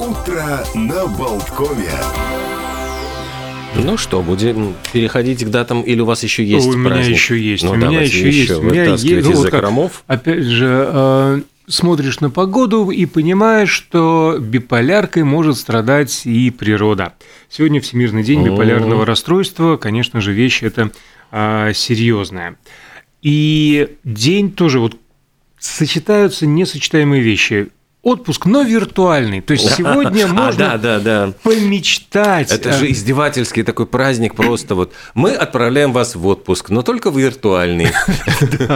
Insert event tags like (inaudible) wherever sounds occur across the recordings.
Утро на Болткове. Ну что, будем переходить к датам, или у вас еще есть у праздник? меня еще есть. Ну, у меня еще есть. У меня есть. ну, вот как. Опять же, э, смотришь на погоду и понимаешь, что биполяркой может страдать и природа. Сегодня Всемирный день биполярного расстройства. Конечно же, вещь это э, серьезная. И день тоже вот сочетаются несочетаемые вещи. Отпуск, но виртуальный. То есть (laughs) сегодня А, можно да, да, да. помечтать. Это же издевательский такой праздник просто вот. Мы отправляем вас в отпуск, но только виртуальный. (laughs)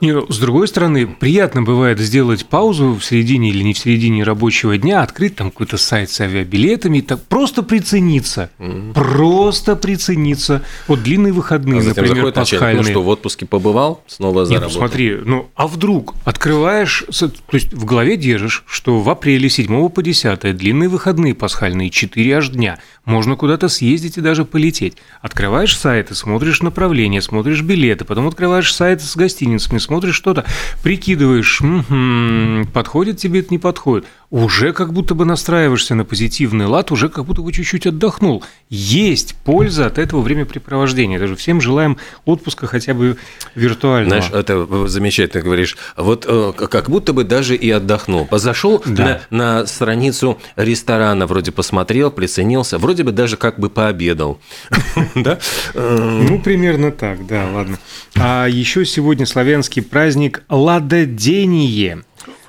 Не, ну, с другой стороны, приятно бывает сделать паузу в середине или не в середине рабочего дня, открыть там какой-то сайт с авиабилетами, и так просто прицениться. Просто прицениться. Вот длинные выходные, А например, начальник, пасхальные. ну что, в отпуске побывал, снова за Нет, работу. посмотри, ну а вдруг открываешь, то есть в голове держишь, что в апреле 7 по 10 длинные выходные пасхальные, 4 аж дня, можно куда-то съездить и даже полететь. Открываешь сайты, смотришь направления, смотришь билеты, потом открываешь сайты с гостиницами, смотришь что-то, прикидываешь, «Мгм, подходит тебе это, не подходит. Уже как будто бы настраиваешься на позитивный лад, уже как будто бы чуть-чуть отдохнул. Есть польза от этого времяпрепровождения. Даже всем желаем отпуска хотя бы виртуального. Знаешь, это замечательно говоришь. Вот э, как будто бы даже и отдохнул. Зашел Да. на, на страницу ресторана, вроде посмотрел, приценился, вроде бы даже как бы пообедал. (laughs) Да? Э, Ну, примерно так, да, ладно. А еще сегодня славянский праздник Ладодение.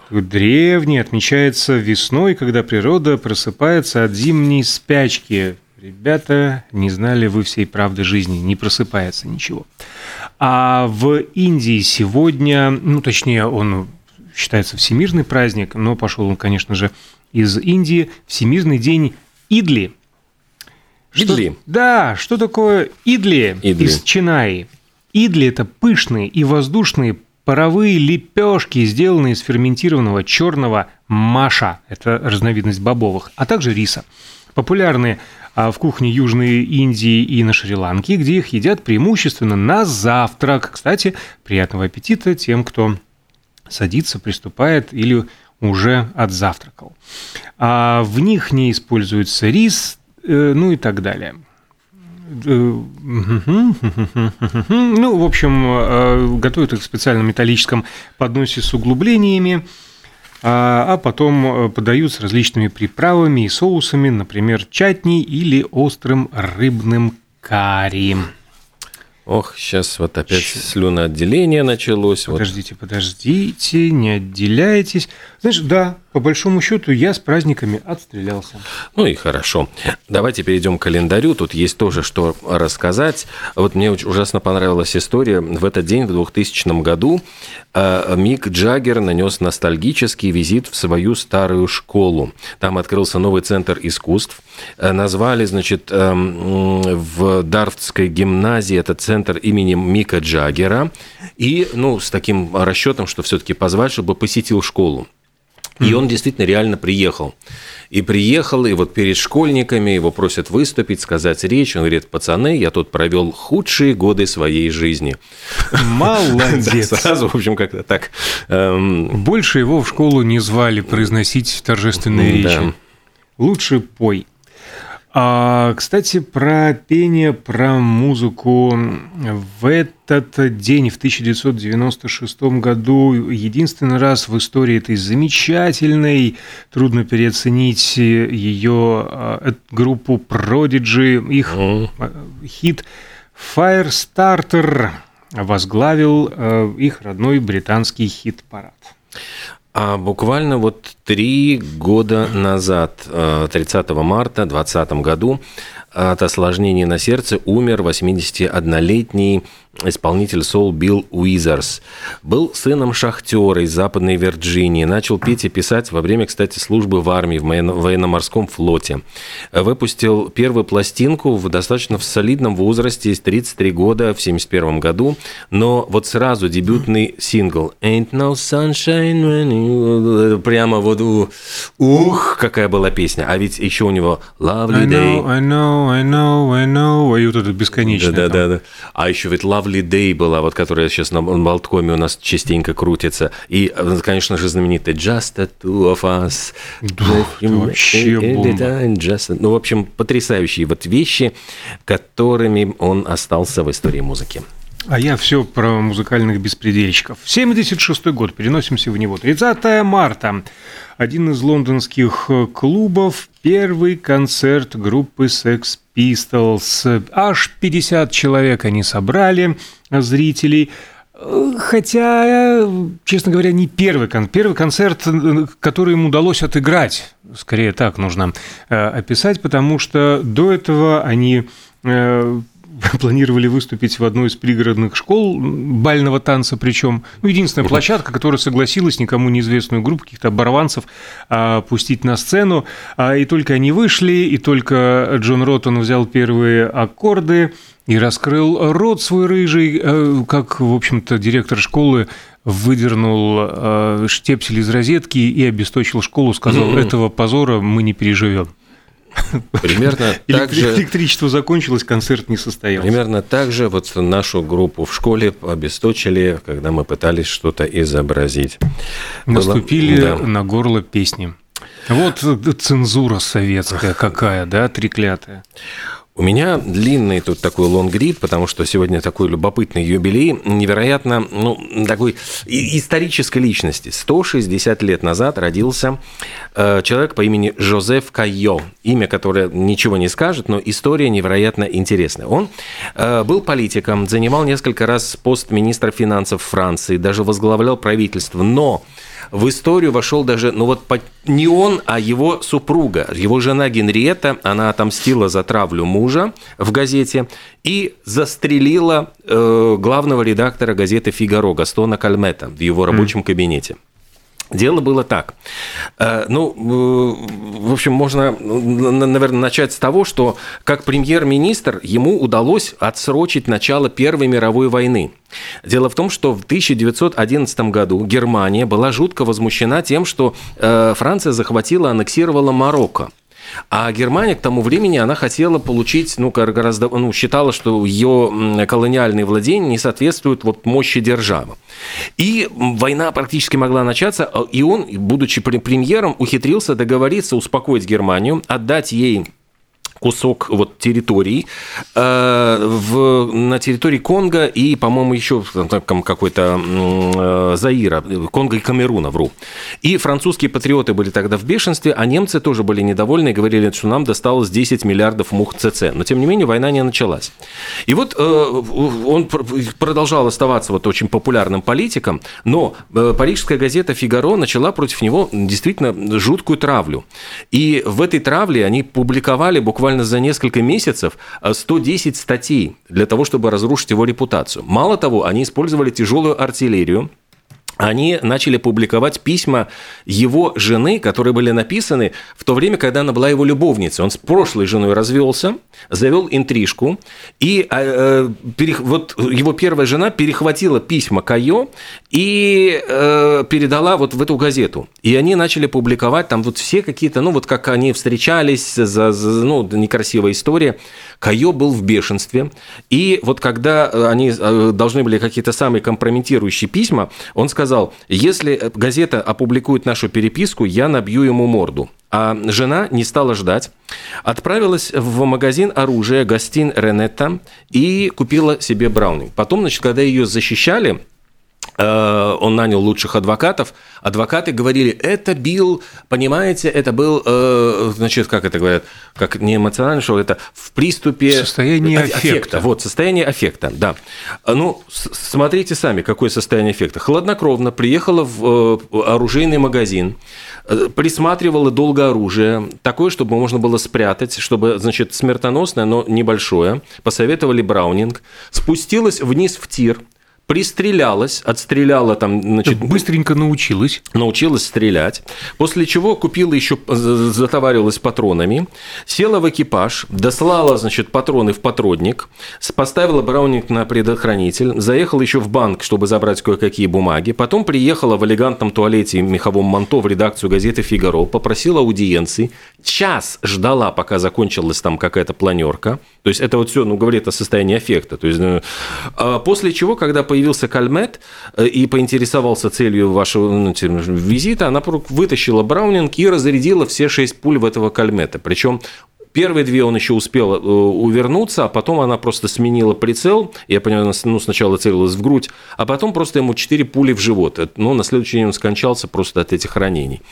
Древний, отмечается весной, когда природа просыпается от зимней спячки. Ребята, не знали вы всей правды жизни, не просыпается ничего. А в Индии сегодня, ну, точнее, он считается всемирный праздник, но пошел он, конечно же, из Индии, Всемирный день Идли. Что- Идли. Да, что такое идли, Идли. из Чинаи? Идли – это пышные и воздушные паровые лепешки, сделанные из ферментированного черного маша, это разновидность бобовых, а также риса. Популярны а, в кухне Южной Индии и на Шри-Ланке, где их едят преимущественно на завтрак. Кстати, приятного аппетита тем, кто садится, приступает или уже отзавтракал. А в них не используется рис, э, ну и так далее. Э, (laughs) Ну, в общем, э, готовят их в специальном металлическом подносе с углублениями, а а потом э, подают с различными приправами и соусами, например, чатни или острым рыбным карри. Ох, сейчас вот опять слюноотделение началось. Вот. Подождите, подождите, не отделяйтесь. Знаешь, да, по большому счету я с праздниками отстрелялся. Ну и хорошо. Давайте перейдем к календарю. Тут есть тоже что рассказать. Вот мне ужасно понравилась история. В этот день, в 2000 году, э, Мик Джаггер нанес ностальгический визит в свою старую школу. Там открылся новый центр искусств. Э, Назвали, значит, эм, в Дарфтской гимназии этот центр именем Мика Джаггера. И, ну, с таким расчетом, что все-таки позвать, чтобы посетил школу. И он действительно реально приехал. И приехал, и вот перед школьниками его просят выступить, сказать речь. Он говорит, пацаны, я тут провел худшие годы своей жизни. (laughs) Да, Молодец. Сразу, в общем, как-то так. эм, Больше его в школу не звали произносить торжественные Да. речи. Лучше пой. А, кстати, про пение, про музыку. В этот день, в 1996 году, единственный раз в истории этой замечательной, трудно переоценить ее а, группу Prodigy, их а, хит Firestarter возглавил э, их родной британский хит-парад. А буквально вот три года назад, э, 30 марта 2020 году, от осложнений на сердце умер 81-летний исполнитель сол Билл Уизерс. Был сыном шахтера из Западной Вирджинии. Начал петь и писать во время, кстати, службы в армии, в военно- военно-морском флоте. Выпустил первую пластинку в достаточно в солидном возрасте, из 33 года, в 71 году. Но вот сразу дебютный сингл «Ain't no sunshine when you...» Прямо вот у- ух, какая была песня. А ведь еще у него «Lovely I Day». know, I know, I know, I know, и вот это бесконечное. Да, да, там. да, да. А еще ведь Lovely Day была, вот которая сейчас на Болткоме у нас частенько крутится. И, э, конечно же, знаменитая Just the Two of Us. Да, вообще бомба. Just... Ну, в общем, потрясающие вот вещи, которыми он остался в истории музыки. А я все про музыкальных беспредельщиков. 76 год, переносимся в него. 30 марта. Один из лондонских э, клубов, первый концерт группы Sex Pistols. Аж 50 человек они собрали, э, зрителей. Э, Хотя, честно говоря, не первый концерт. Первый концерт, который им удалось отыграть, скорее так нужно описать, потому что до этого они (laughs) планировали выступить в одной из пригородных школ бального танца, причем ну, единственная площадка, которая согласилась никому неизвестную группу каких-то оборванцев а, пустить на сцену. А, и только они вышли, и только Джон Роттон взял первые аккорды и раскрыл рот свой рыжий, э, как, в общем-то, директор школы выдернул э, штепсель из розетки и обесточил школу, сказал, этого позора мы не переживем. Примерно так же... Электричество закончилось, концерт не состоялся. Примерно так же вот нашу группу в школе обесточили, когда мы пытались что-то изобразить. Наступили Было- да. на горло песни. Вот цензура советская какая, да, треклятая. У меня длинный тут такой лонгрид, потому что сегодня такой любопытный юбилей, невероятно, ну, такой исторической личности. 160 лет назад родился э, человек по имени Жозеф Кайо, имя, которое ничего не скажет, но история невероятно интересная. Он э, был политиком, занимал несколько раз пост министра финансов Франции, даже возглавлял правительство, но в историю вошел даже, ну вот не он, а его супруга, его жена Генриетта, она отомстила за травлю мужа в газете и застрелила э, главного редактора газеты «Фигаро» Гастона Кальмета в его рабочем кабинете. Дело было так. Э, Ну, э, в общем, можно, наверное, начать с того, что как премьер-министр ему удалось отсрочить начало Первой мировой войны. Дело в том, что в 1911 году Германия была жутко возмущена тем, что э, Франция захватила, аннексировала Марокко. А Германия к тому времени она хотела получить, ну, гор- гораздо, ну, считала, что ее колониальные владения не соответствуют вот мощи державы. И война практически могла начаться, а- и он, будучи пре- премьером, ухитрился договориться, успокоить Германию, отдать ей кусок вот территорий э, в, на территории Конго и, по-моему, еще там какой-то э, Заира, Конго и Камеруна, вру. И французские патриоты были тогда в бешенстве, а немцы тоже были недовольны и говорили, что нам досталось 10 миллиардов мух ЦЦ. Но, тем не менее, война не началась. И вот э, он пр- продолжал оставаться вот очень популярным политиком, но э, парижская газета «Фигаро» начала против него действительно жуткую травлю. И в этой травле они публиковали буквально за несколько месяцев э, 110 статей для того, чтобы разрушить его репутацию. Мало того, они использовали тяжелую артиллерию, они начали публиковать письма его жены, которые были написаны в то время, когда она была его любовницей. Он с прошлой женой развелся, завел интрижку, и э, перех- вот его первая жена перехватила письма Кайо и э, передала вот в эту газету. И они начали публиковать там вот все какие-то, ну вот как они встречались, за, за- ну некрасивая история. Кайо был в бешенстве, и вот когда э, они э, должны были какие-то самые компрометирующие письма, он сказал, если газета опубликует нашу переписку, я набью ему морду. А жена не стала ждать, отправилась в магазин оружия Гастин Ренетта и купила себе Браунинг. Потом, значит, когда ее защищали, э, он нанял лучших адвокатов. Адвокаты говорили, это бил, понимаете, это был, э, значит, как это говорят, как не эмоционально, что это в приступе... Состояние а- аффекта. Вот, состояние аффекта, да. А, Ну, смотрите сами, какое состояние аффекта. Хладнокровно приехала в э, оружейный магазин, э, присматривала долго оружие, такое, чтобы можно было спрятать, чтобы, значит, смертоносное, но небольшое. Посоветовали Браунинг. Спустилась вниз в тир, пристрелялась, отстреляла там, значит, быстренько научилась. Научилась стрелять, после чего купила еще, затоварилась патронами, села в экипаж, дослала, значит, патроны в патродник, поставила Браунинг на предохранитель, заехала еще в банк, чтобы забрать кое-какие бумаги, потом приехала в элегантном туалете и меховом манто в редакцию газеты «Фигаро», попросила аудиенции, час ждала, пока закончилась там какая-то планерка, то есть это вот все, ну, говорит о состоянии аффекта, то есть, ну, а после чего, когда появился Кальмет э, и поинтересовался целью вашего ну, визита, она вытащила Браунинг и разрядила все шесть пуль в этого Кальмета. Причем Первые две он еще успел э, увернуться, а потом она просто сменила прицел. Я понимаю, ну, сначала целилась в грудь, а потом просто ему четыре пули в живот. Но на следующий день он скончался просто от этих ранений.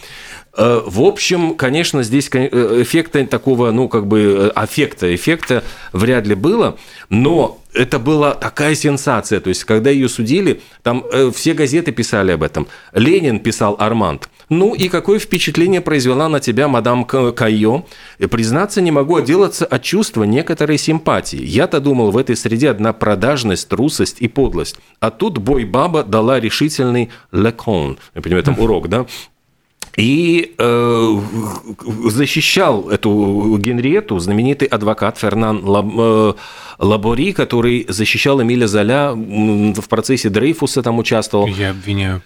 Э, в общем, конечно, здесь эффекта такого, ну, как бы, аффекта, эффекта вряд ли было, но это была такая сенсация. То есть, когда ее судили, там э, все газеты писали об этом. Ленин писал Арманд. Ну и какое впечатление произвела на тебя мадам Кайо? И, признаться, не могу отделаться от чувства некоторой симпатии. Я-то думал, в этой среде одна продажность, трусость и подлость. А тут бой-баба дала решительный лекон. Понимаю, там (laughs) урок, да? И э, защищал эту Генриету знаменитый адвокат Фернан Лаб, э, Лабори, который защищал Эмиля Золя в процессе Дрейфуса, там участвовал. Я обвиняю.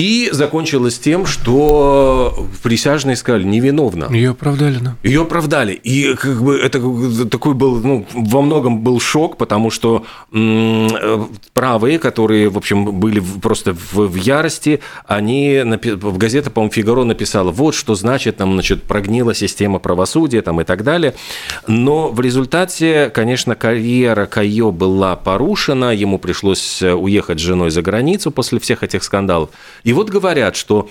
И закончилось тем, что присяжные сказали невиновна. Ее оправдали, да. Ее оправдали. И как бы это такой был, ну, во многом был шок, потому что правые, которые, в общем, были просто в, в ярости, они в газете, по-моему, Фигаро написала, вот что значит, там, значит, прогнила система правосудия там, и так далее. Но в результате, конечно, карьера Кайо была порушена, ему пришлось уехать с женой за границу после всех этих скандалов. И вот говорят, что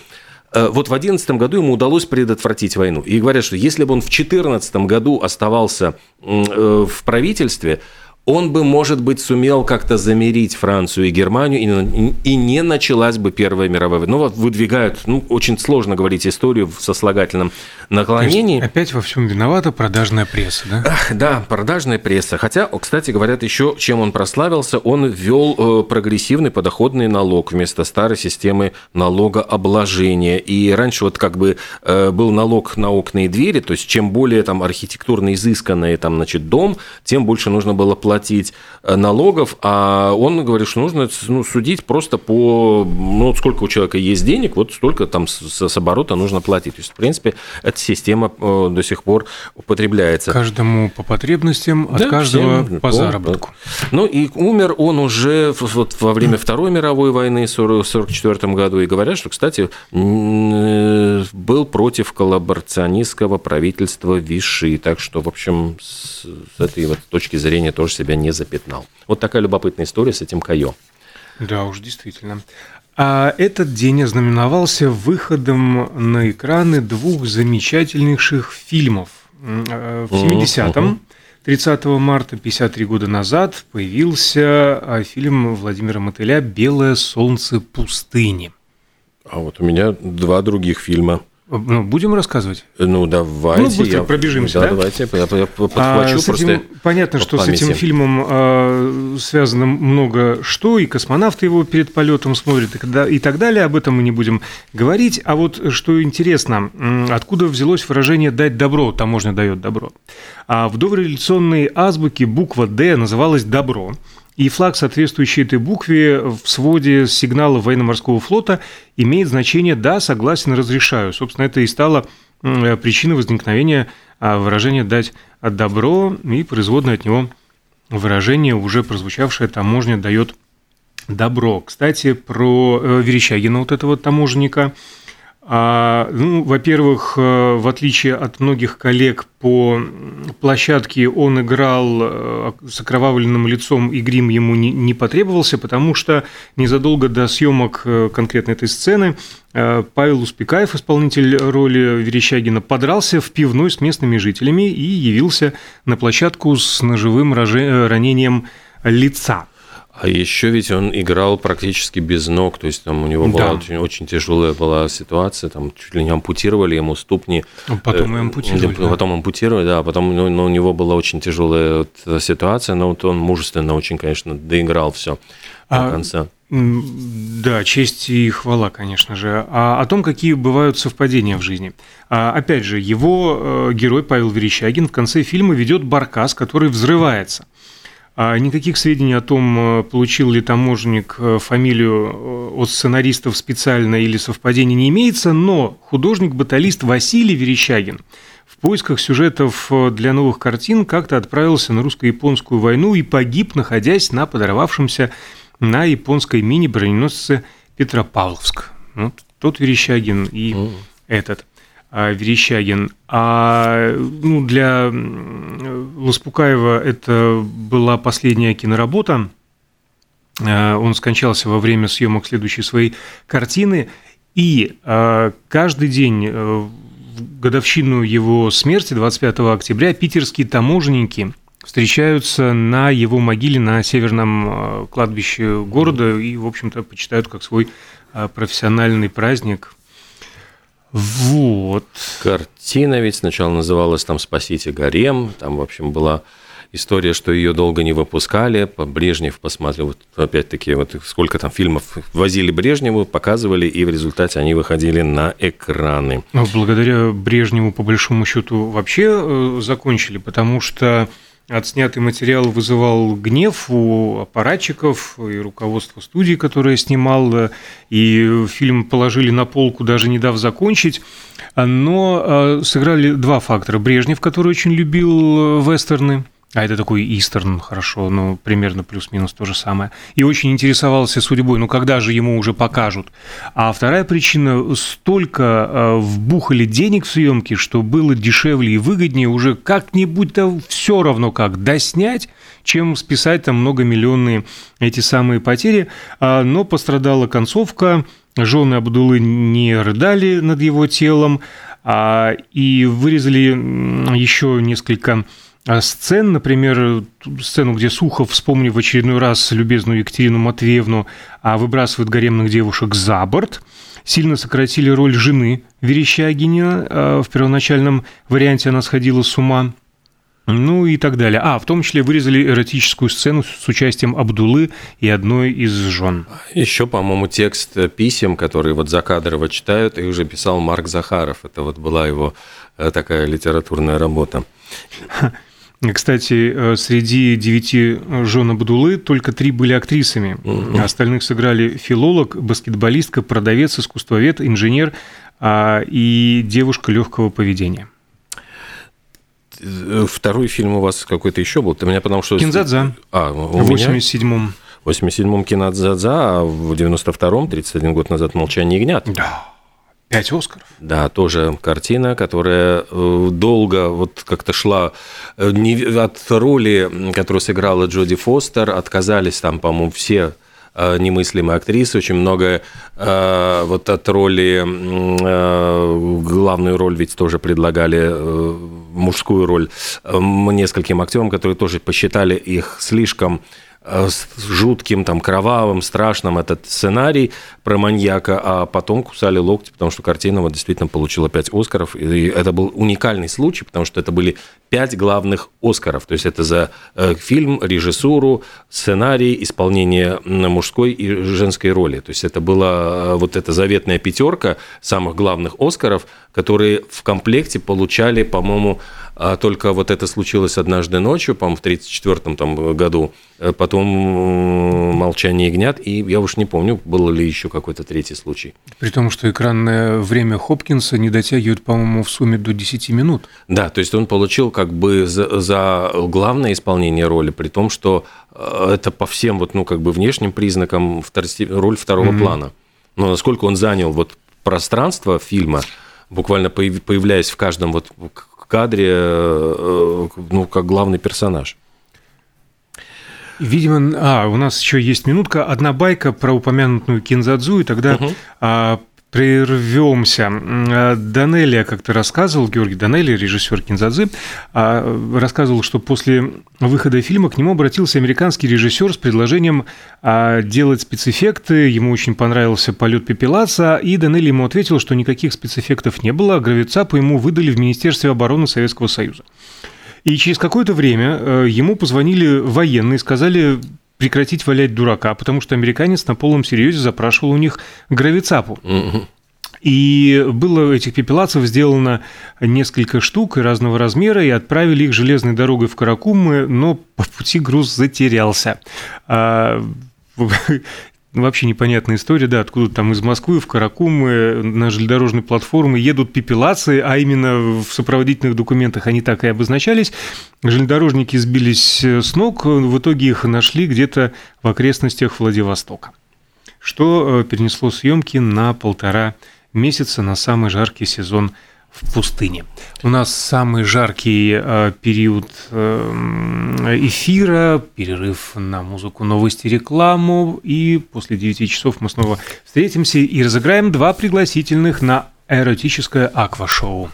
э, вот в 2011 году ему удалось предотвратить войну. И говорят, что если бы он в 2014 году оставался э, в правительстве, он бы, может быть, сумел как-то замерить Францию и Германию, и, и не началась бы Первая мировая война. Ну, вот выдвигают, ну, очень сложно говорить историю в сослагательном наклонении. опять во всем виновата продажная пресса, да? Ах, да, продажная пресса. Хотя, кстати, говорят еще, чем он прославился, он ввел э, прогрессивный подоходный налог вместо старой системы налогообложения. И раньше вот как бы э, был налог на окна и двери, то есть чем более там архитектурно изысканный там, значит, дом, тем больше нужно было платить платить э, налогов, а он говорит, что нужно ну, судить просто по, ну, сколько у человека есть денег, вот столько там с, с оборота нужно платить. То есть, в принципе, эта система э, до сих пор употребляется. Каждому по потребностям, от да, каждого всем, по заработку. Ну и умер он уже вот во время Второй мировой войны в 1944 году. И говорят, что, кстати, э, был против коллаборационистского правительства Виши. Так что, в общем, с этой вот точки зрения тоже себя не запятнал. Вот такая любопытная история с этим Кайо. Да уж, действительно. А этот день ознаменовался выходом на экраны двух замечательнейших фильмов. Э, в 70-м, 30 марта, 53 года назад, появился а, фильм Владимира Мотыля «Белое солнце пустыни». А вот у меня два других фильма. Ну, будем рассказывать? Ну, давайте. Ну, быстро я... пробежимся, да? да? давайте, я, я подхвачу а, этим, Понятно, что памяти. с этим фильмом э, связано много что, и космонавты его перед полетом смотрят, и, и так далее, об этом мы не будем говорить. А вот что интересно, откуда взялось выражение «дать добро», таможня дает добро. А в дореволюционной азбуке буква «Д» называлась «добро», и флаг, соответствующий этой букве в своде сигнала военно-морского флота, имеет значение «да, согласен, разрешаю». Собственно, это и стало причиной возникновения а, выражения «дать добро» и производное от него выражение, уже прозвучавшее «таможня дает добро». Кстати, про э, Верещагина, вот этого таможенника – а, ну, во-первых, э, в отличие от многих коллег по площадке, он играл э, с окровавленным лицом, и грим ему не, не потребовался, потому что незадолго до съемок э, конкретно этой сцены Павел Успекаев, исполнитель роли Верещагина, подрался в пивной с местными жителями и явился на площадку с ножевым ранением лица. А еще ведь он играл практически без ног, то есть там у него была да. очень, очень тяжелая была ситуация, там чуть ли не ампутировали ему ступни. Ну, потом и ампутировали. Да. Потом ампутировали, да, потом ну, но у него была очень тяжелая вот ситуация, но вот он мужественно очень, конечно, доиграл все. до конца. Да, честь и хвала, конечно же. А о том, какие бывают совпадения в жизни. А, опять же, его э, герой Павел Верещагин в конце фильма ведет баркас, который взрывается. А никаких сведений о том, э, получил ли таможенник э, фамилию от сценаристов специально или совпадение не имеется, но художник-баталист Василий Верещагин в поисках сюжетов для новых картин как-то отправился на русско-японскую войну и погиб, находясь на подорвавшемся на японской мини-броненосце Петропавловск. Ну, тот Верещагин и mm. этот Верещагин. А ну, для Ласпукаева это была последняя киноработа. А, он скончался во время съемок следующей своей картины. И а, каждый день э, в годовщину его смерти, 25 октября, питерские таможенники встречаются на его могиле на северном кладбище города и, в общем-то, почитают как свой профессиональный праздник. Вот. Картина ведь сначала называлась там «Спасите гарем», там, в общем, была история, что ее долго не выпускали, Брежнев посмотрел, вот опять-таки, вот сколько там фильмов возили Брежневу, показывали, и в результате они выходили на экраны. Но благодаря Брежневу, по большому счету, вообще э, закончили, потому что Отснятый материал вызывал гнев у аппаратчиков и руководства студии, которая снимал, и фильм положили на полку, даже не дав закончить. Но а, сыграли два фактора. Брежнев, который очень любил вестерны, а это такой Истерн, хорошо, ну, примерно плюс-минус то же самое. И очень интересовался судьбой, ну, когда же ему уже покажут. А вторая причина, столько э, вбухали денег в съемки, что было дешевле и выгоднее уже как-нибудь-то все равно как доснять, чем списать там многомиллионные эти самые потери. А, но пострадала концовка, жены Абдулы не рыдали над его телом, а, и вырезали еще несколько сцен, например, сцену, где Сухов, вспомнив в очередной раз любезную Екатерину Матвеевну, а выбрасывает гаремных девушек за борт, сильно сократили роль жены Верещагина. А в первоначальном варианте она сходила с ума. Ну и так далее. А, в том числе вырезали эротическую сцену с участием Абдулы и одной из жен. Еще, по-моему, текст писем, которые вот Закадырова читают, их уже писал Марк Захаров. Это вот была его э, такая литературная работа. (laughs) Кстати, э, среди девяти жен Абдулы только три были актрисами. Угу. Остальных сыграли филолог, баскетболистка, продавец, искусствовед, инженер а, и девушка легкого поведения. Э, второй фильм у вас какой-то еще был? Ты меня потому что... Кинзадза. А, у в 87-м. В 87-м Кинзадза, а в 92-м, 31 год назад, «Молчание ягнят». Да. Пять Оскаров. Да, тоже картина, которая э, долго вот как-то шла э, от роли, которую сыграла Джоди Фостер, отказались там, по-моему, все э, немыслимые актрисы, очень много вот от роли, главную роль ведь тоже предлагали, мужскую роль нескольким актерам, которые тоже посчитали их слишком Э, с жутким, там, кровавым, страшным этот сценарий про маньяка, а потом кусали локти, потому что картина вот действительно получила 5 Оскаров. И это был уникальный случай, потому что это были 5 главных Оскаров. То есть это за э, фильм, режиссуру, сценарий, исполнение мужской и женской роли. То есть это была э, вот эта заветная пятерка самых главных Оскаров, которые в комплекте получали, по-моему, а только вот это случилось однажды ночью, по-моему, в 1934 там, году, э, потом «Молчание ягнят», и я уж не помню, был ли еще какой-то третий случай. При том, что экранное время Хопкинса не дотягивает, по-моему, в сумме до 10 минут. Да, то есть он получил как бы за, за главное исполнение роли, при том, что э, это по всем вот, ну, как бы внешним признакам роль второго mm-hmm. плана. Но насколько он занял вот пространство фильма, буквально появляясь в каждом вот кадре, э, ну, как главный персонаж. Видимо, а, у нас еще есть минутка. Одна байка про упомянутую Кинзадзу, и тогда угу. а, прервемся. Э, Данелия как-то рассказывал, Георгий Данелия, режиссер Кинзадзы, а, рассказывал, что после выхода фильма к нему обратился американский режиссер с предложением а, делать спецэффекты. Ему очень понравился полет пепелаца, и Данелли ему ответил, что никаких спецэффектов не было, а гравицапу ему выдали в Министерстве обороны Советского Союза. И через какое-то время э, ему позвонили военные, сказали, прекратить валять дурака, потому что американец на полном серьезе запрашивал у них гравицапу. И было этих пепелацев сделано несколько штук и разного размера, и отправили их железной дорогой в Каракумы, но по пути груз затерялся. (laughs) Вообще непонятная история, да, откуда там из Москвы в Каракумы на железнодорожной платформе едут пепелации, а именно в сопроводительных документах они так и обозначались. Железнодорожники сбились с ног, в итоге их нашли где-то в окрестностях Владивостока, что э, перенесло съемки на полтора месяца на самый жаркий сезон в пустыне. У нас самый жаркий э, период э, эфира, перерыв на музыку, новости, рекламу, и после 9 часов мы снова встретимся и разыграем два пригласительных на эротическое аквашоу.